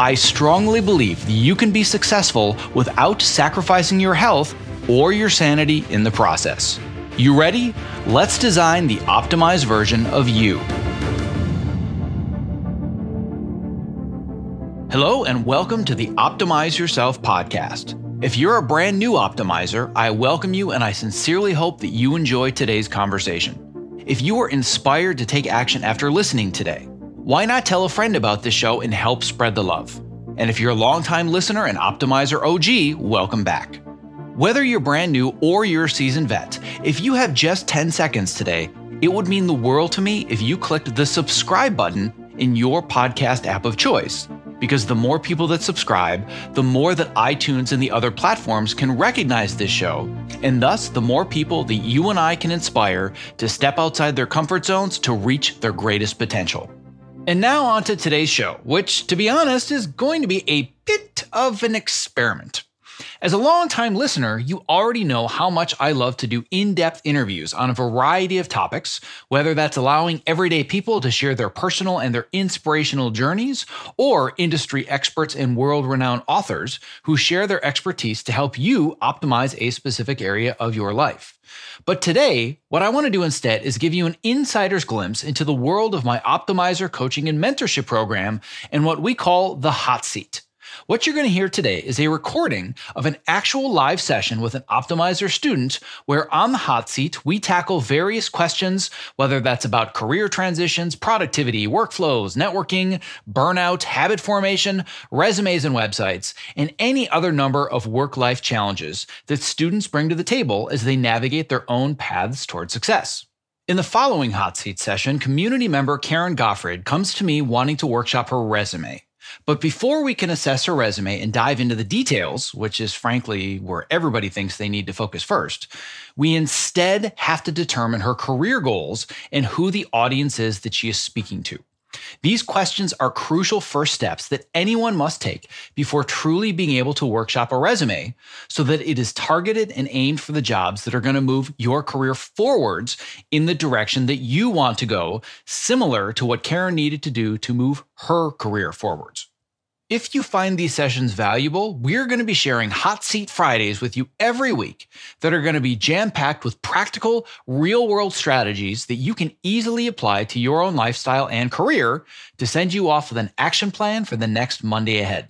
I strongly believe that you can be successful without sacrificing your health or your sanity in the process. You ready? Let's design the optimized version of you. Hello, and welcome to the Optimize Yourself podcast. If you're a brand new optimizer, I welcome you and I sincerely hope that you enjoy today's conversation. If you are inspired to take action after listening today, why not tell a friend about this show and help spread the love? And if you're a longtime listener and optimizer OG, welcome back. Whether you're brand new or you're a seasoned vet, if you have just 10 seconds today, it would mean the world to me if you clicked the subscribe button in your podcast app of choice because the more people that subscribe, the more that iTunes and the other platforms can recognize this show, and thus the more people that you and I can inspire to step outside their comfort zones to reach their greatest potential. And now on to today's show, which, to be honest, is going to be a bit of an experiment. As a long-time listener, you already know how much I love to do in depth interviews on a variety of topics, whether that's allowing everyday people to share their personal and their inspirational journeys, or industry experts and world renowned authors who share their expertise to help you optimize a specific area of your life. But today, what I want to do instead is give you an insider's glimpse into the world of my Optimizer coaching and mentorship program and what we call the hot seat. What you're going to hear today is a recording of an actual live session with an Optimizer student where on the hot seat, we tackle various questions, whether that's about career transitions, productivity, workflows, networking, burnout, habit formation, resumes and websites, and any other number of work life challenges that students bring to the table as they navigate their own paths toward success. In the following hot seat session, community member Karen Goffred comes to me wanting to workshop her resume. But before we can assess her resume and dive into the details, which is frankly where everybody thinks they need to focus first, we instead have to determine her career goals and who the audience is that she is speaking to. These questions are crucial first steps that anyone must take before truly being able to workshop a resume so that it is targeted and aimed for the jobs that are going to move your career forwards in the direction that you want to go, similar to what Karen needed to do to move her career forwards. If you find these sessions valuable, we're going to be sharing Hot Seat Fridays with you every week that are going to be jam packed with practical, real world strategies that you can easily apply to your own lifestyle and career to send you off with an action plan for the next Monday ahead.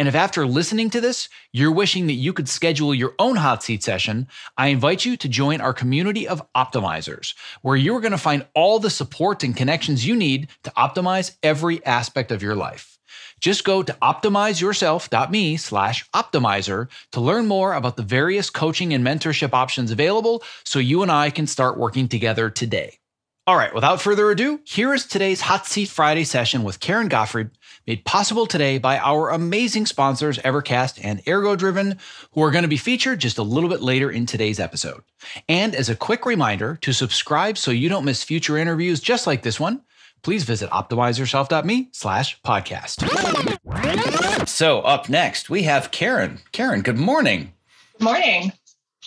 And if after listening to this, you're wishing that you could schedule your own hot seat session, I invite you to join our community of optimizers, where you're going to find all the support and connections you need to optimize every aspect of your life. Just go to optimizeyourself.me slash optimizer to learn more about the various coaching and mentorship options available so you and I can start working together today. All right, without further ado, here is today's Hot Seat Friday session with Karen Goffred, made possible today by our amazing sponsors, Evercast and Ergo Driven, who are going to be featured just a little bit later in today's episode. And as a quick reminder to subscribe so you don't miss future interviews just like this one, please visit optimizeyourself.me slash podcast. So up next, we have Karen. Karen, good morning. Good morning.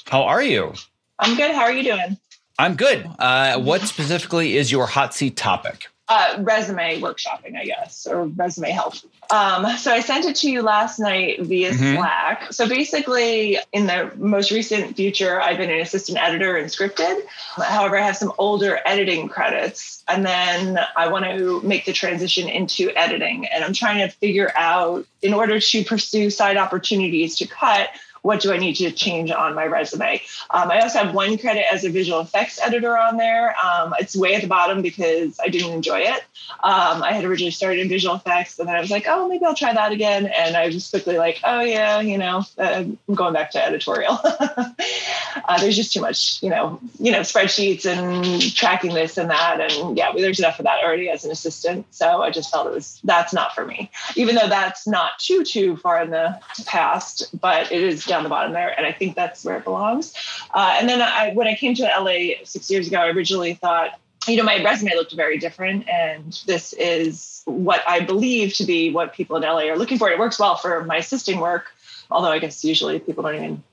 How are you? I'm good. How are you doing? I'm good. Uh, what specifically is your hot seat topic? Uh, resume workshopping, I guess, or resume help. Um, so I sent it to you last night via mm-hmm. Slack. So basically, in the most recent future, I've been an assistant editor in scripted. However, I have some older editing credits, and then I want to make the transition into editing. And I'm trying to figure out, in order to pursue side opportunities to cut, what do I need to change on my resume. Um, I also have one credit as a visual effects editor on there. Um, it's way at the bottom because I didn't enjoy it. Um, I had originally started in visual effects, and then I was like, oh, maybe I'll try that again. And I was quickly like, oh yeah, you know, uh, I'm going back to editorial. uh, there's just too much, you know, you know, spreadsheets and tracking this and that, and yeah, there's enough of that already as an assistant. So I just felt it was that's not for me, even though that's not too too far in the past, but it is down the bottom there, and I think that's where it belongs. Uh, and then I, when I came to LA six years ago, I originally thought you know, my resume looked very different. And this is what I believe to be what people in LA are looking for. It works well for my assisting work, although I guess usually people don't even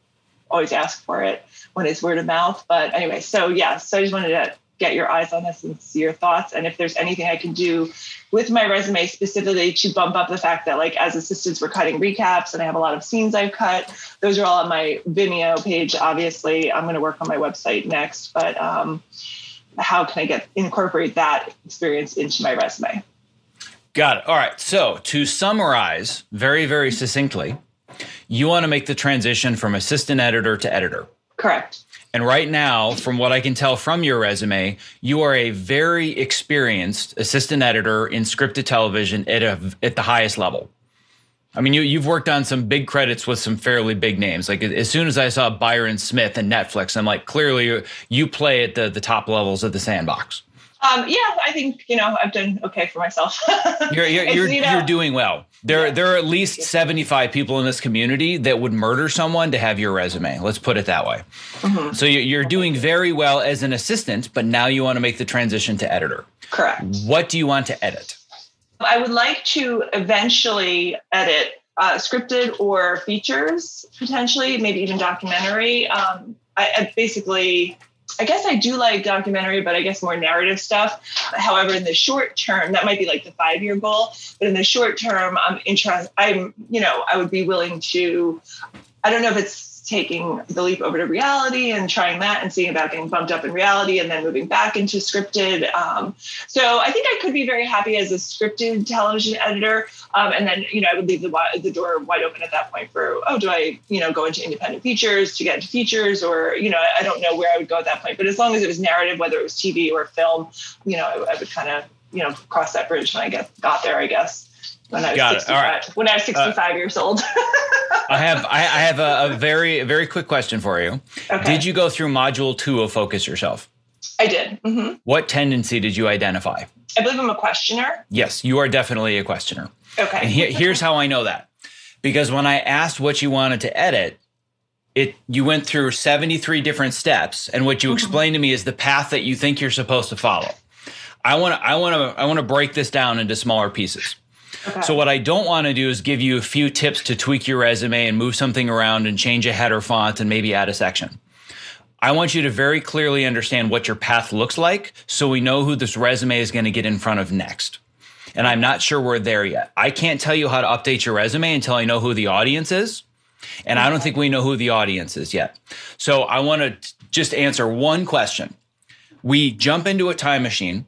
always ask for it when it's word of mouth. But anyway, so yeah, so I just wanted to get your eyes on this and see your thoughts. And if there's anything I can do with my resume specifically to bump up the fact that like as assistants we're cutting recaps and I have a lot of scenes I've cut. Those are all on my Vimeo page. Obviously, I'm going to work on my website next, but um, how can I get incorporate that experience into my resume? Got it. All right. So to summarize very, very succinctly, you want to make the transition from assistant editor to editor. Correct. And right now, from what I can tell from your resume, you are a very experienced assistant editor in scripted television at a, at the highest level. I mean, you you've worked on some big credits with some fairly big names. Like as soon as I saw Byron Smith and Netflix, I'm like, clearly you play at the the top levels of the sandbox. Um, yeah, I think you know I've done okay for myself. you're you're you're, you know, you're, doing well. There yeah. there are at least 75 people in this community that would murder someone to have your resume. Let's put it that way. Mm-hmm. So you're, you're doing very well as an assistant, but now you want to make the transition to editor. Correct. What do you want to edit? I would like to eventually edit uh, scripted or features, potentially, maybe even documentary. Um, I, I basically I guess I do like documentary, but I guess more narrative stuff. However, in the short term, that might be like the five year goal. But in the short term, I'm interested. I'm, you know, I would be willing to. I don't know if it's taking the leap over to reality and trying that and seeing about getting bumped up in reality and then moving back into scripted. Um, so I think I could be very happy as a scripted television editor. Um, and then, you know, I would leave the, the door wide open at that point for, oh, do I, you know, go into independent features to get into features or, you know, I don't know where I would go at that point. But as long as it was narrative, whether it was TV or film, you know, I, I would kind of, you know, cross that bridge when I get got there, I guess when I was Got 65, it. All right. when I was 65 uh, years old. I have I, I have a, a, very very quick question for you. Okay. Did you go through module two of Focus Yourself? I did. Mm-hmm. What tendency did you identify? I believe I'm a questioner. Yes, you are definitely a questioner. Okay. And he, here's how I know that. Because when I asked what you wanted to edit, it you went through 73 different steps and what you mm-hmm. explained to me is the path that you think you're supposed to follow. I want to I want to I want to break this down into smaller pieces. So what I don't want to do is give you a few tips to tweak your resume and move something around and change a header font and maybe add a section. I want you to very clearly understand what your path looks like so we know who this resume is going to get in front of next. And I'm not sure we're there yet. I can't tell you how to update your resume until I know who the audience is. And I don't think we know who the audience is yet. So I want to just answer one question. We jump into a time machine.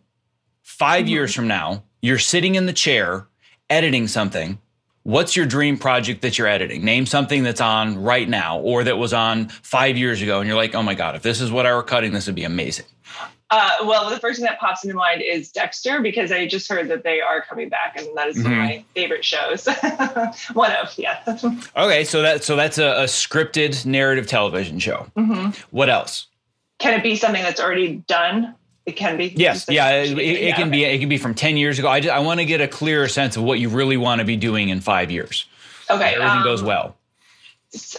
5 mm-hmm. years from now, you're sitting in the chair editing something, what's your dream project that you're editing? Name something that's on right now or that was on five years ago. And you're like, oh my God, if this is what I were cutting, this would be amazing. Uh, well, the first thing that pops into mind is Dexter because I just heard that they are coming back, and that is mm-hmm. one of mm-hmm. my favorite shows. one of, yeah. okay, so that so that's a, a scripted narrative television show. Mm-hmm. What else? Can it be something that's already done? It can be. Yes, yeah, it, it, can be. It can be from ten years ago. I just, I want to get a clearer sense of what you really want to be doing in five years. Okay, everything um, goes well.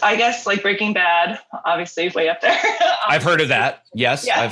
I guess like Breaking Bad, obviously way up there. I've heard of that. Yes. Yeah.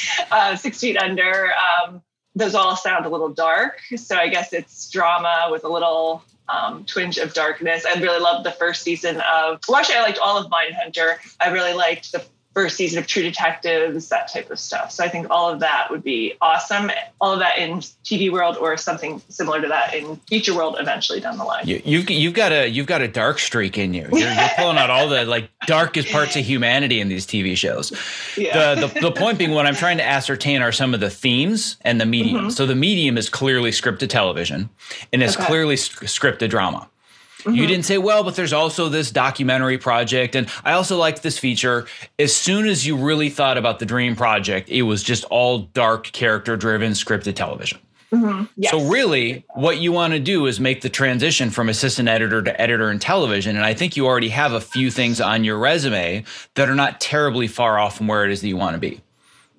uh, Six Feet Under. Um, those all sound a little dark, so I guess it's drama with a little um, twinge of darkness. I really loved the first season of. Well, actually, I liked all of Mindhunter. I really liked the first season of True Detectives, that type of stuff. So I think all of that would be awesome. All of that in TV world or something similar to that in feature world eventually down the line. You, you've you've got a you've got a dark streak in you. You're, you're pulling out all the like darkest parts of humanity in these TV shows. Yeah. The, the the point being, what I'm trying to ascertain are some of the themes and the medium. Mm-hmm. So the medium is clearly scripted television, and it's okay. clearly scripted drama. Mm-hmm. You didn't say, well, but there's also this documentary project. And I also liked this feature. As soon as you really thought about the dream project, it was just all dark, character driven, scripted television. Mm-hmm. Yes. So, really, what you want to do is make the transition from assistant editor to editor in television. And I think you already have a few things on your resume that are not terribly far off from where it is that you want to be.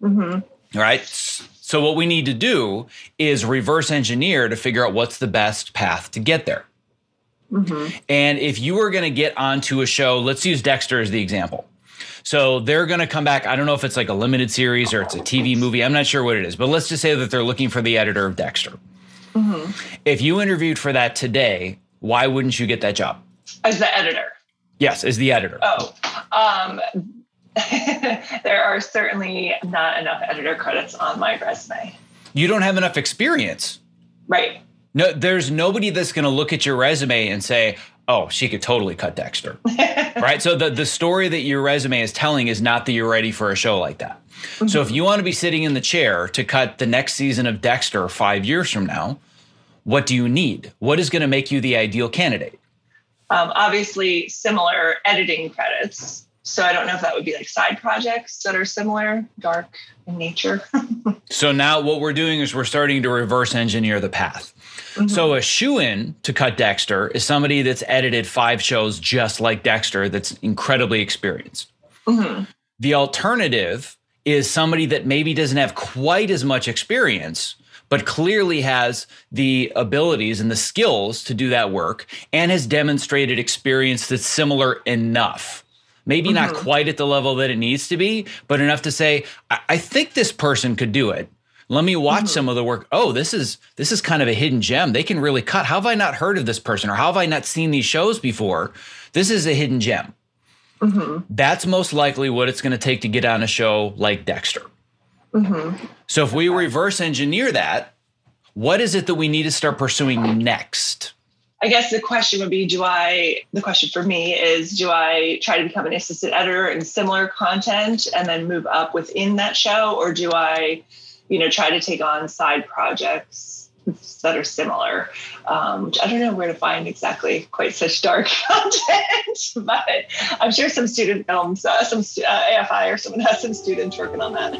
Mm-hmm. Right. So, what we need to do is reverse engineer to figure out what's the best path to get there. Mm-hmm. And if you were going to get onto a show, let's use Dexter as the example. So they're going to come back. I don't know if it's like a limited series or it's a TV movie. I'm not sure what it is, but let's just say that they're looking for the editor of Dexter. Mm-hmm. If you interviewed for that today, why wouldn't you get that job? As the editor. Yes, as the editor. Oh, um, there are certainly not enough editor credits on my resume. You don't have enough experience. Right. No, there's nobody that's going to look at your resume and say, "Oh, she could totally cut Dexter." right? So the the story that your resume is telling is not that you're ready for a show like that. Mm-hmm. So if you want to be sitting in the chair to cut the next season of Dexter 5 years from now, what do you need? What is going to make you the ideal candidate? Um, obviously, similar editing credits. So I don't know if that would be like side projects that are similar, dark in nature. so now what we're doing is we're starting to reverse engineer the path. Mm-hmm. So a shoe in to cut Dexter is somebody that's edited five shows just like Dexter that's incredibly experienced. Mm-hmm. The alternative is somebody that maybe doesn't have quite as much experience, but clearly has the abilities and the skills to do that work and has demonstrated experience that's similar enough. Maybe mm-hmm. not quite at the level that it needs to be, but enough to say, I, I think this person could do it. Let me watch mm-hmm. some of the work. Oh, this is this is kind of a hidden gem. They can really cut. How have I not heard of this person or how have I not seen these shows before? This is a hidden gem. Mm-hmm. That's most likely what it's going to take to get on a show like Dexter. Mm-hmm. So if we reverse engineer that, what is it that we need to start pursuing next? I guess the question would be do I, the question for me is do I try to become an assistant editor in similar content and then move up within that show? Or do I you know, try to take on side projects that are similar. Um, which I don't know where to find exactly quite such dark content, but I'm sure some student films, uh, some uh, AFI or someone has some students working on that.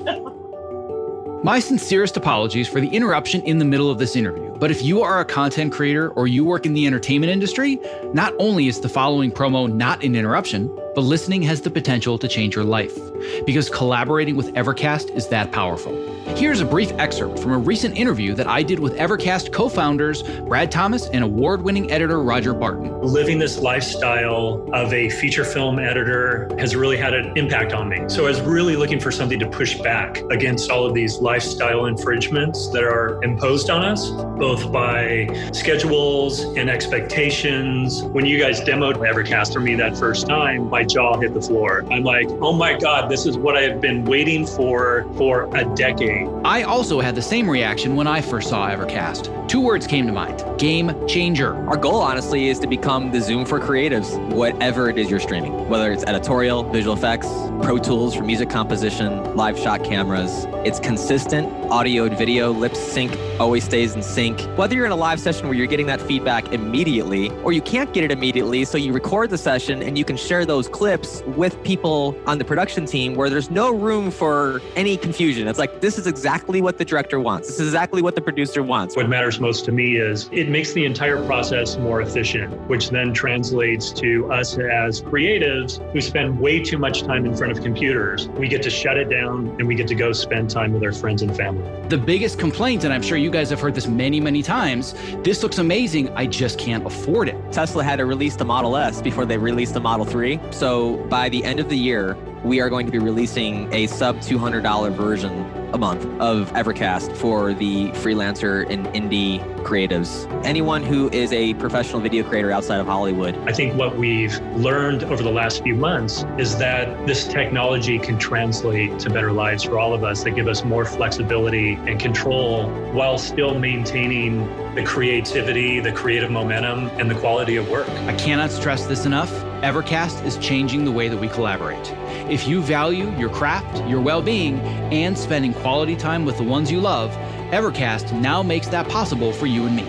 My sincerest apologies for the interruption in the middle of this interview. But if you are a content creator or you work in the entertainment industry, not only is the following promo not an interruption, but listening has the potential to change your life. Because collaborating with Evercast is that powerful. Here's a brief excerpt from a recent interview that I did with Evercast co founders Brad Thomas and award winning editor Roger Barton. Living this lifestyle of a feature film editor has really had an impact on me. So I was really looking for something to push back against all of these lifestyle infringements that are imposed on us, both by schedules and expectations. When you guys demoed Evercast for me that first time, my jaw hit the floor. I'm like, oh my God, this is what I have been waiting for for a decade. I also had the same reaction when I first saw Evercast. Two words came to mind game changer. Our goal, honestly, is to become the Zoom for creatives, whatever it is you're streaming, whether it's editorial, visual effects, Pro Tools for music composition, live shot cameras. It's consistent audio and video, lip sync always stays in sync. Whether you're in a live session where you're getting that feedback immediately, or you can't get it immediately, so you record the session and you can share those clips with people on the production team where there's no room for any confusion. It's like, this is exactly what the director wants. This is exactly what the producer wants. What matters most to me is it makes the entire process more efficient, which then translates to us as creatives who spend way too much time in front of computers. We get to shut it down and we get to go spend time with our friends and family. The biggest complaint, and I'm sure you guys have heard this many, many times this looks amazing. I just can't afford it. Tesla had to release the Model S before they released the Model 3. So by the end of the year, we are going to be releasing a sub $200 version a month of Evercast for the freelancer and indie creatives. Anyone who is a professional video creator outside of Hollywood. I think what we've learned over the last few months is that this technology can translate to better lives for all of us that give us more flexibility and control while still maintaining the creativity, the creative momentum, and the quality of work. I cannot stress this enough. Evercast is changing the way that we collaborate. If you value your craft, your well being, and spending quality time with the ones you love, Evercast now makes that possible for you and me.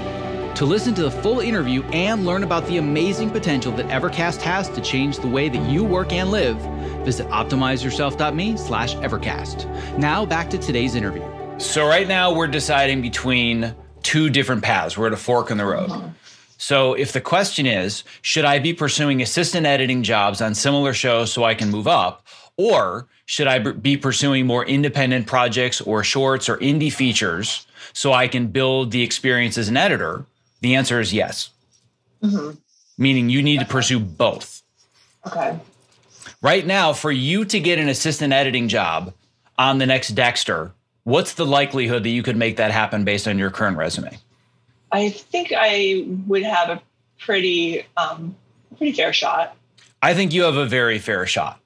To listen to the full interview and learn about the amazing potential that Evercast has to change the way that you work and live, visit optimizeyourself.me slash Evercast. Now back to today's interview. So right now we're deciding between two different paths. We're at a fork in the road. So if the question is, should I be pursuing assistant editing jobs on similar shows so I can move up? Or should I be pursuing more independent projects or shorts or indie features so I can build the experience as an editor? The answer is yes. Mm-hmm. Meaning you need to pursue both. Okay. Right now, for you to get an assistant editing job on the next Dexter, what's the likelihood that you could make that happen based on your current resume? I think I would have a pretty um, pretty fair shot. I think you have a very fair shot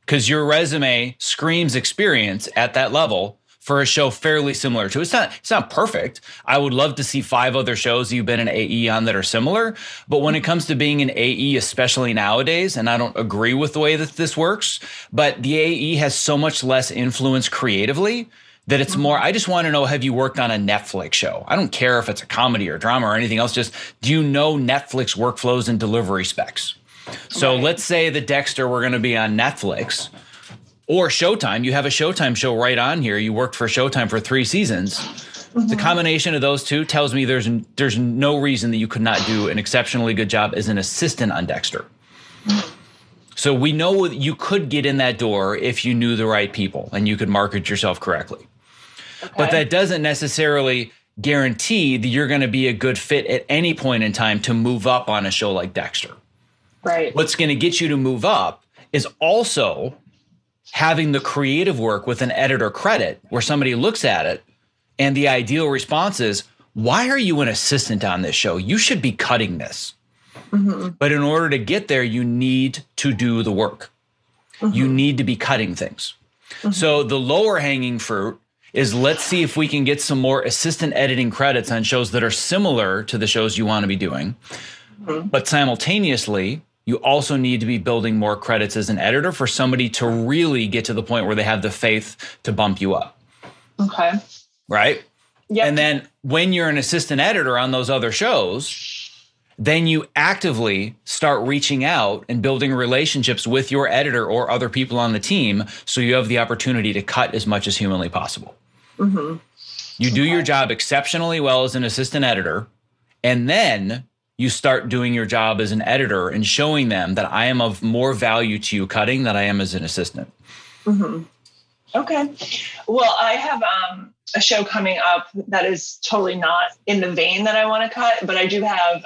because your resume screams experience at that level for a show fairly similar to it's not it's not perfect. I would love to see five other shows you've been an AE on that are similar, but when it comes to being an AE especially nowadays and I don't agree with the way that this works, but the AE has so much less influence creatively that it's more i just want to know have you worked on a netflix show i don't care if it's a comedy or drama or anything else just do you know netflix workflows and delivery specs so right. let's say the dexter we're going to be on netflix or Showtime. You have a Showtime show right on here. You worked for Showtime for three seasons. Mm-hmm. The combination of those two tells me there's there's no reason that you could not do an exceptionally good job as an assistant on Dexter. So we know you could get in that door if you knew the right people and you could market yourself correctly. Okay. But that doesn't necessarily guarantee that you're going to be a good fit at any point in time to move up on a show like Dexter. Right. What's going to get you to move up is also having the creative work with an editor credit where somebody looks at it and the ideal response is, why are you an assistant on this show? You should be cutting this. Mm-hmm. But in order to get there, you need to do the work. Mm-hmm. You need to be cutting things. Mm-hmm. So the lower hanging fruit is let's see if we can get some more assistant editing credits on shows that are similar to the shows you want to be doing. Mm-hmm. But simultaneously, you also need to be building more credits as an editor for somebody to really get to the point where they have the faith to bump you up. Okay. Right? Yeah. And then when you're an assistant editor on those other shows, then you actively start reaching out and building relationships with your editor or other people on the team so you have the opportunity to cut as much as humanly possible. Mm-hmm. You do your job exceptionally well as an assistant editor, and then you start doing your job as an editor and showing them that I am of more value to you cutting than I am as an assistant. Mm-hmm. Okay. Well, I have um, a show coming up that is totally not in the vein that I want to cut, but I do have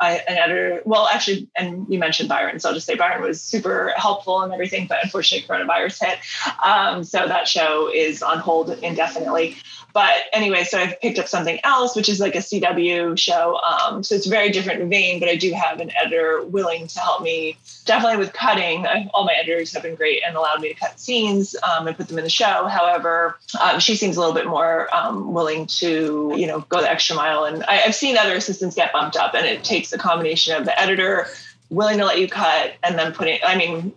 I, an editor. Well, actually, and you mentioned Byron, so I'll just say Byron was super helpful and everything, but unfortunately, coronavirus hit, um, so that show is on hold indefinitely. But anyway, so I've picked up something else, which is like a CW show. Um, so it's a very different vein, but I do have an editor willing to help me definitely with cutting. I, all my editors have been great and allowed me to cut scenes um, and put them in the show. However, um, she seems a little bit more um, willing to, you know, go the extra mile. And I, I've seen other assistants get bumped up, and it takes a combination of the editor willing to let you cut and then putting, I mean,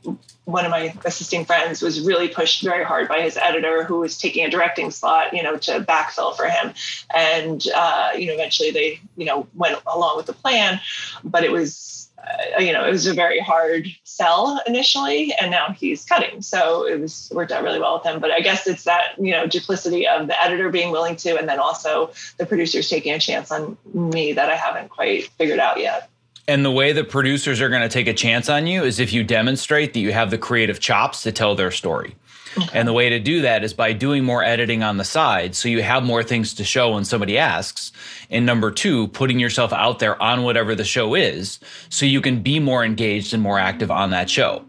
one of my assisting friends was really pushed very hard by his editor who was taking a directing slot you know to backfill for him. And uh, you know eventually they you know went along with the plan but it was uh, you know it was a very hard sell initially and now he's cutting. So it was worked out really well with him. But i guess it's that you know duplicity of the editor being willing to and then also the producers taking a chance on me that i haven't quite figured out yet. And the way the producers are going to take a chance on you is if you demonstrate that you have the creative chops to tell their story. Okay. And the way to do that is by doing more editing on the side so you have more things to show when somebody asks. And number two, putting yourself out there on whatever the show is so you can be more engaged and more active on that show.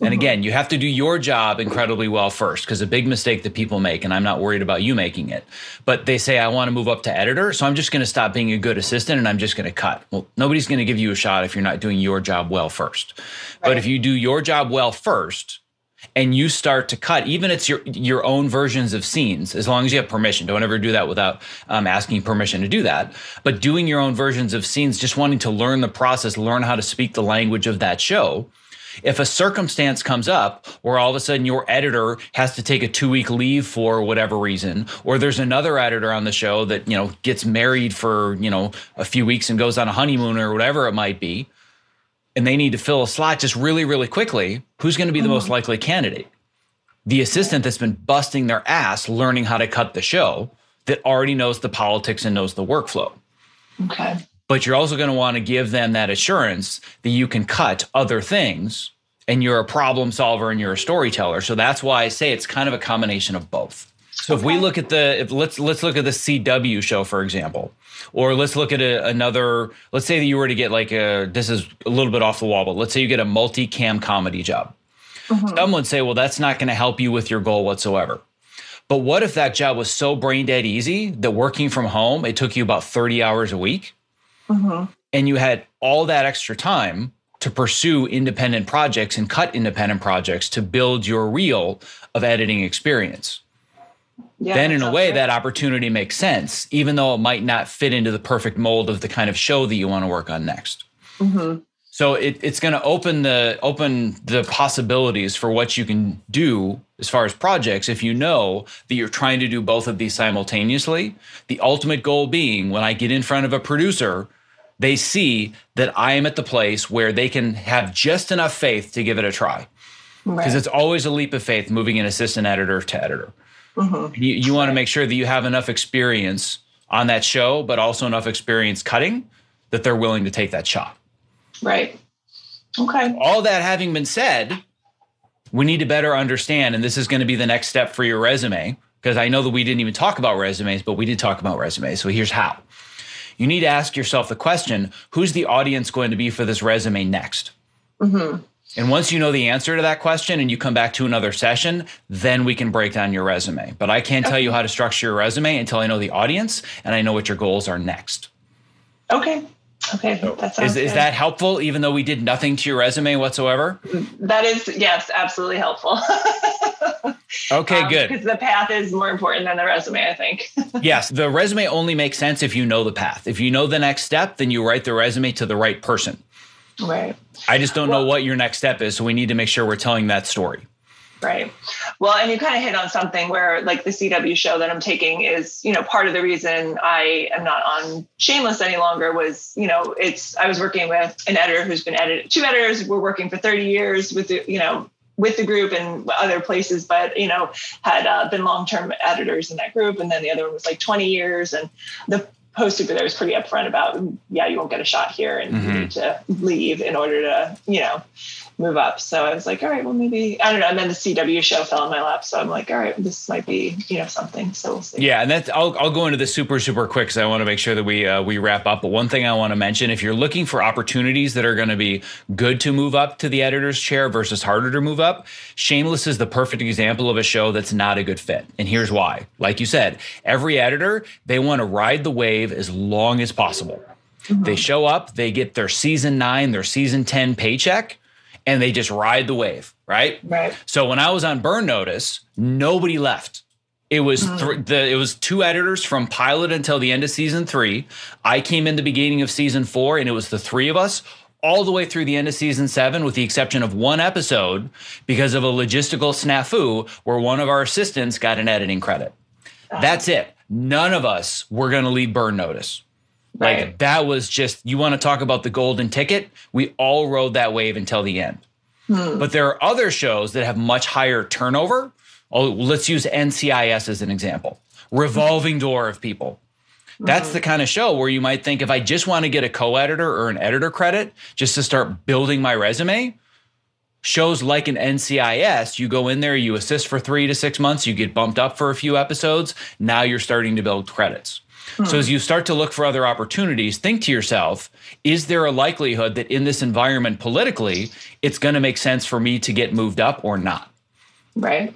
And mm-hmm. again, you have to do your job incredibly well first, because a big mistake that people make, and I'm not worried about you making it, but they say, I want to move up to editor. So I'm just going to stop being a good assistant and I'm just going to cut. Well, nobody's going to give you a shot if you're not doing your job well first. Right. But if you do your job well first, and you start to cut, even it's your your own versions of scenes, as long as you have permission. Don't ever do that without um, asking permission to do that. But doing your own versions of scenes, just wanting to learn the process, learn how to speak the language of that show, If a circumstance comes up where all of a sudden your editor has to take a two week leave for whatever reason, or there's another editor on the show that, you know, gets married for, you know, a few weeks and goes on a honeymoon or whatever it might be, and they need to fill a slot just really, really quickly, who's going to be the most mm-hmm. likely candidate? The assistant that's been busting their ass learning how to cut the show that already knows the politics and knows the workflow. Okay. But you're also going to want to give them that assurance that you can cut other things and you're a problem solver and you're a storyteller. So that's why I say it's kind of a combination of both. So okay. if we look at the if let's let's look at the CW show for example, or let's look at a, another. Let's say that you were to get like a this is a little bit off the wall, but let's say you get a multi-cam comedy job. Mm-hmm. Some would say, well, that's not going to help you with your goal whatsoever. But what if that job was so brain dead easy that working from home it took you about thirty hours a week, mm-hmm. and you had all that extra time to pursue independent projects and cut independent projects to build your reel of editing experience? Yeah, then in a way that opportunity makes sense, even though it might not fit into the perfect mold of the kind of show that you want to work on next. Mm-hmm. So it, it's going to open the open the possibilities for what you can do as far as projects if you know that you're trying to do both of these simultaneously. The ultimate goal being when I get in front of a producer, they see that I am at the place where they can have just enough faith to give it a try. Because right. it's always a leap of faith moving an assistant editor to editor. Mm-hmm. You, you want to make sure that you have enough experience on that show, but also enough experience cutting that they're willing to take that shot. Right. Okay. All that having been said, we need to better understand, and this is going to be the next step for your resume, because I know that we didn't even talk about resumes, but we did talk about resumes. So here's how. You need to ask yourself the question who's the audience going to be for this resume next? Mm-hmm. And once you know the answer to that question and you come back to another session, then we can break down your resume. But I can't tell you how to structure your resume until I know the audience and I know what your goals are next. Okay. Okay. So that is, is that helpful, even though we did nothing to your resume whatsoever? That is, yes, absolutely helpful. okay, um, good. Because the path is more important than the resume, I think. yes. The resume only makes sense if you know the path. If you know the next step, then you write the resume to the right person. Right. I just don't well, know what your next step is. So we need to make sure we're telling that story. Right. Well, and you kind of hit on something where, like, the CW show that I'm taking is, you know, part of the reason I am not on Shameless any longer was, you know, it's I was working with an editor who's been edited. Two editors were working for 30 years with the, you know, with the group and other places, but you know, had uh, been long-term editors in that group, and then the other one was like 20 years. And the post super there was pretty upfront about, yeah, you won't get a shot here and mm-hmm. you need to leave in order to, you know, move up. So I was like, all right, well, maybe I don't know. And then the CW show fell in my lap, so I'm like, all right, this might be you know something. So we'll see. Yeah, and that's I'll I'll go into this super super quick because I want to make sure that we uh, we wrap up. But one thing I want to mention: if you're looking for opportunities that are going to be good to move up to the editor's chair versus harder to move up, Shameless is the perfect example of a show that's not a good fit. And here's why: like you said, every editor they want to ride the wave as long as possible. Mm-hmm. They show up, they get their season nine, their season 10 paycheck, and they just ride the wave, right? Right. So when I was on Burn Notice, nobody left. It was mm. th- the it was two editors from pilot until the end of season three. I came in the beginning of season four, and it was the three of us all the way through the end of season seven, with the exception of one episode because of a logistical snafu where one of our assistants got an editing credit. Uh-huh. That's it. None of us were going to leave Burn Notice. Right. Like that was just you want to talk about the golden ticket. We all rode that wave until the end. Hmm. But there are other shows that have much higher turnover. Oh, let's use NCIS as an example. Revolving door of people. That's the hmm. kind of show where you might think if I just want to get a co-editor or an editor credit just to start building my resume, shows like an NCIS, you go in there, you assist for 3 to 6 months, you get bumped up for a few episodes, now you're starting to build credits. Hmm. So as you start to look for other opportunities, think to yourself, is there a likelihood that in this environment politically, it's going to make sense for me to get moved up or not? Right.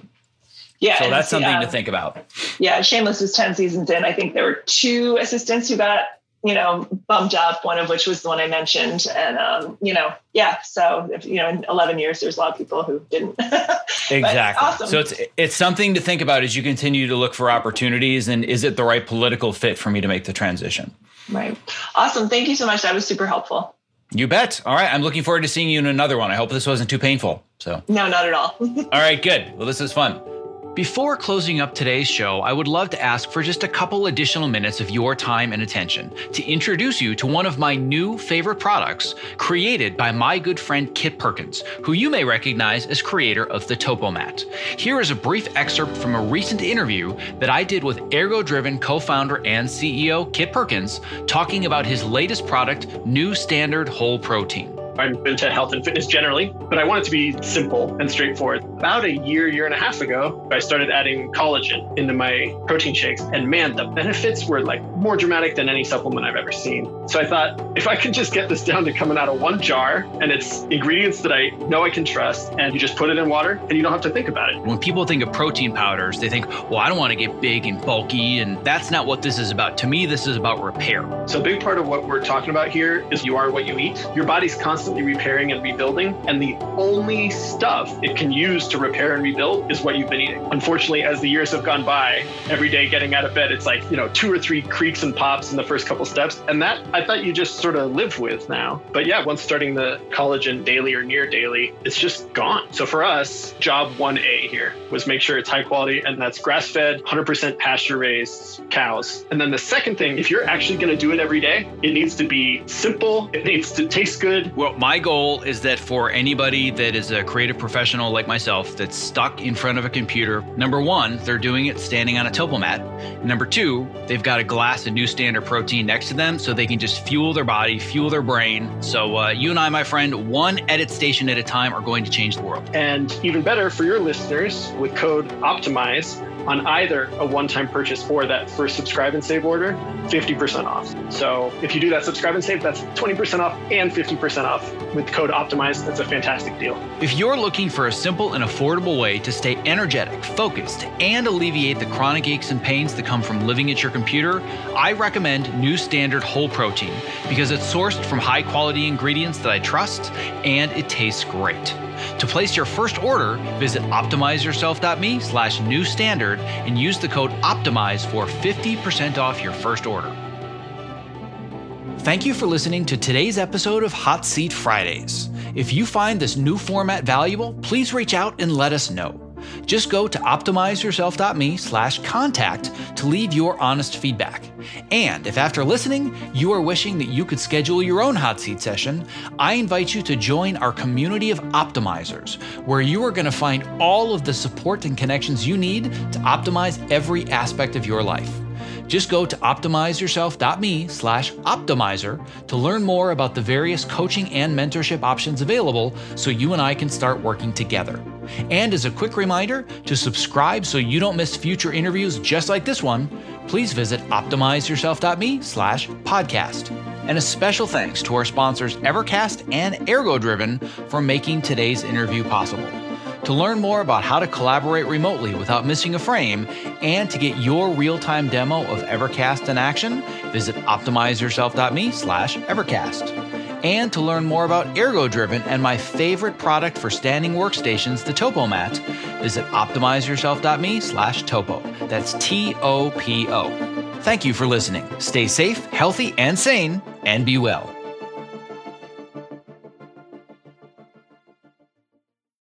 Yeah. So that's something to think about. Yeah. Shameless is 10 seasons in. I think there were two assistants who got you know, bumped up, one of which was the one I mentioned. And, um, you know, yeah. So, if, you know, in 11 years, there's a lot of people who didn't. exactly. Awesome. So it's, it's something to think about as you continue to look for opportunities and is it the right political fit for me to make the transition? Right. Awesome. Thank you so much. That was super helpful. You bet. All right. I'm looking forward to seeing you in another one. I hope this wasn't too painful. So, no, not at all. all right, good. Well, this is fun. Before closing up today's show, I would love to ask for just a couple additional minutes of your time and attention to introduce you to one of my new favorite products created by my good friend Kit Perkins, who you may recognize as creator of the Topomat. Here is a brief excerpt from a recent interview that I did with Ergo Driven co founder and CEO Kit Perkins talking about his latest product, New Standard Whole Protein. I'm into health and fitness generally, but I want it to be simple and straightforward. About a year, year and a half ago, I started adding collagen into my protein shakes. And man, the benefits were like more dramatic than any supplement I've ever seen. So I thought, if I can just get this down to coming out of one jar and it's ingredients that I know I can trust, and you just put it in water and you don't have to think about it. When people think of protein powders, they think, well, I don't want to get big and bulky. And that's not what this is about. To me, this is about repair. So a big part of what we're talking about here is you are what you eat. Your body's constantly constantly repairing and rebuilding. And the only stuff it can use to repair and rebuild is what you've been eating. Unfortunately, as the years have gone by, every day getting out of bed, it's like, you know, two or three creaks and pops in the first couple steps. And that I thought you just sort of live with now. But yeah, once starting the collagen daily or near daily, it's just gone. So for us, job 1A here was make sure it's high quality and that's grass fed, 100% pasture raised cows. And then the second thing, if you're actually going to do it every day, it needs to be simple, it needs to taste good. Well, my goal is that for anybody that is a creative professional like myself that's stuck in front of a computer, number one, they're doing it standing on a Topomat. Number two, they've got a glass of new standard protein next to them so they can just fuel their body, fuel their brain. So uh, you and I, my friend, one edit station at a time are going to change the world. And even better for your listeners, with code OPTIMIZE, on either a one-time purchase or that first subscribe and save order, 50% off. So if you do that subscribe and save, that's 20% off and 50% off with code OPTIMIZE. That's a fantastic deal. If you're looking for a simple and affordable way to stay energetic, focused, and alleviate the chronic aches and pains that come from living at your computer, I recommend New Standard Whole Protein because it's sourced from high quality ingredients that I trust and it tastes great. To place your first order, visit optimizeyourself.me slash new standard and use the code OPTIMIZE for 50% off your first order. Thank you for listening to today's episode of Hot Seat Fridays. If you find this new format valuable, please reach out and let us know. Just go to optimizeyourself.me slash contact to leave your honest feedback. And if after listening, you are wishing that you could schedule your own hot seat session, I invite you to join our community of optimizers, where you are going to find all of the support and connections you need to optimize every aspect of your life. Just go to optimizeyourself.me slash optimizer to learn more about the various coaching and mentorship options available so you and I can start working together. And as a quick reminder to subscribe so you don't miss future interviews just like this one, please visit optimizeyourself.me slash podcast. And a special thanks to our sponsors Evercast and Ergo Driven for making today's interview possible. To learn more about how to collaborate remotely without missing a frame and to get your real-time demo of Evercast in action, visit optimizeyourself.me slash Evercast. And to learn more about Ergo Driven and my favorite product for standing workstations, the Topomat, visit optimizeyourself.me slash topo. That's T-O-P-O. Thank you for listening. Stay safe, healthy, and sane, and be well.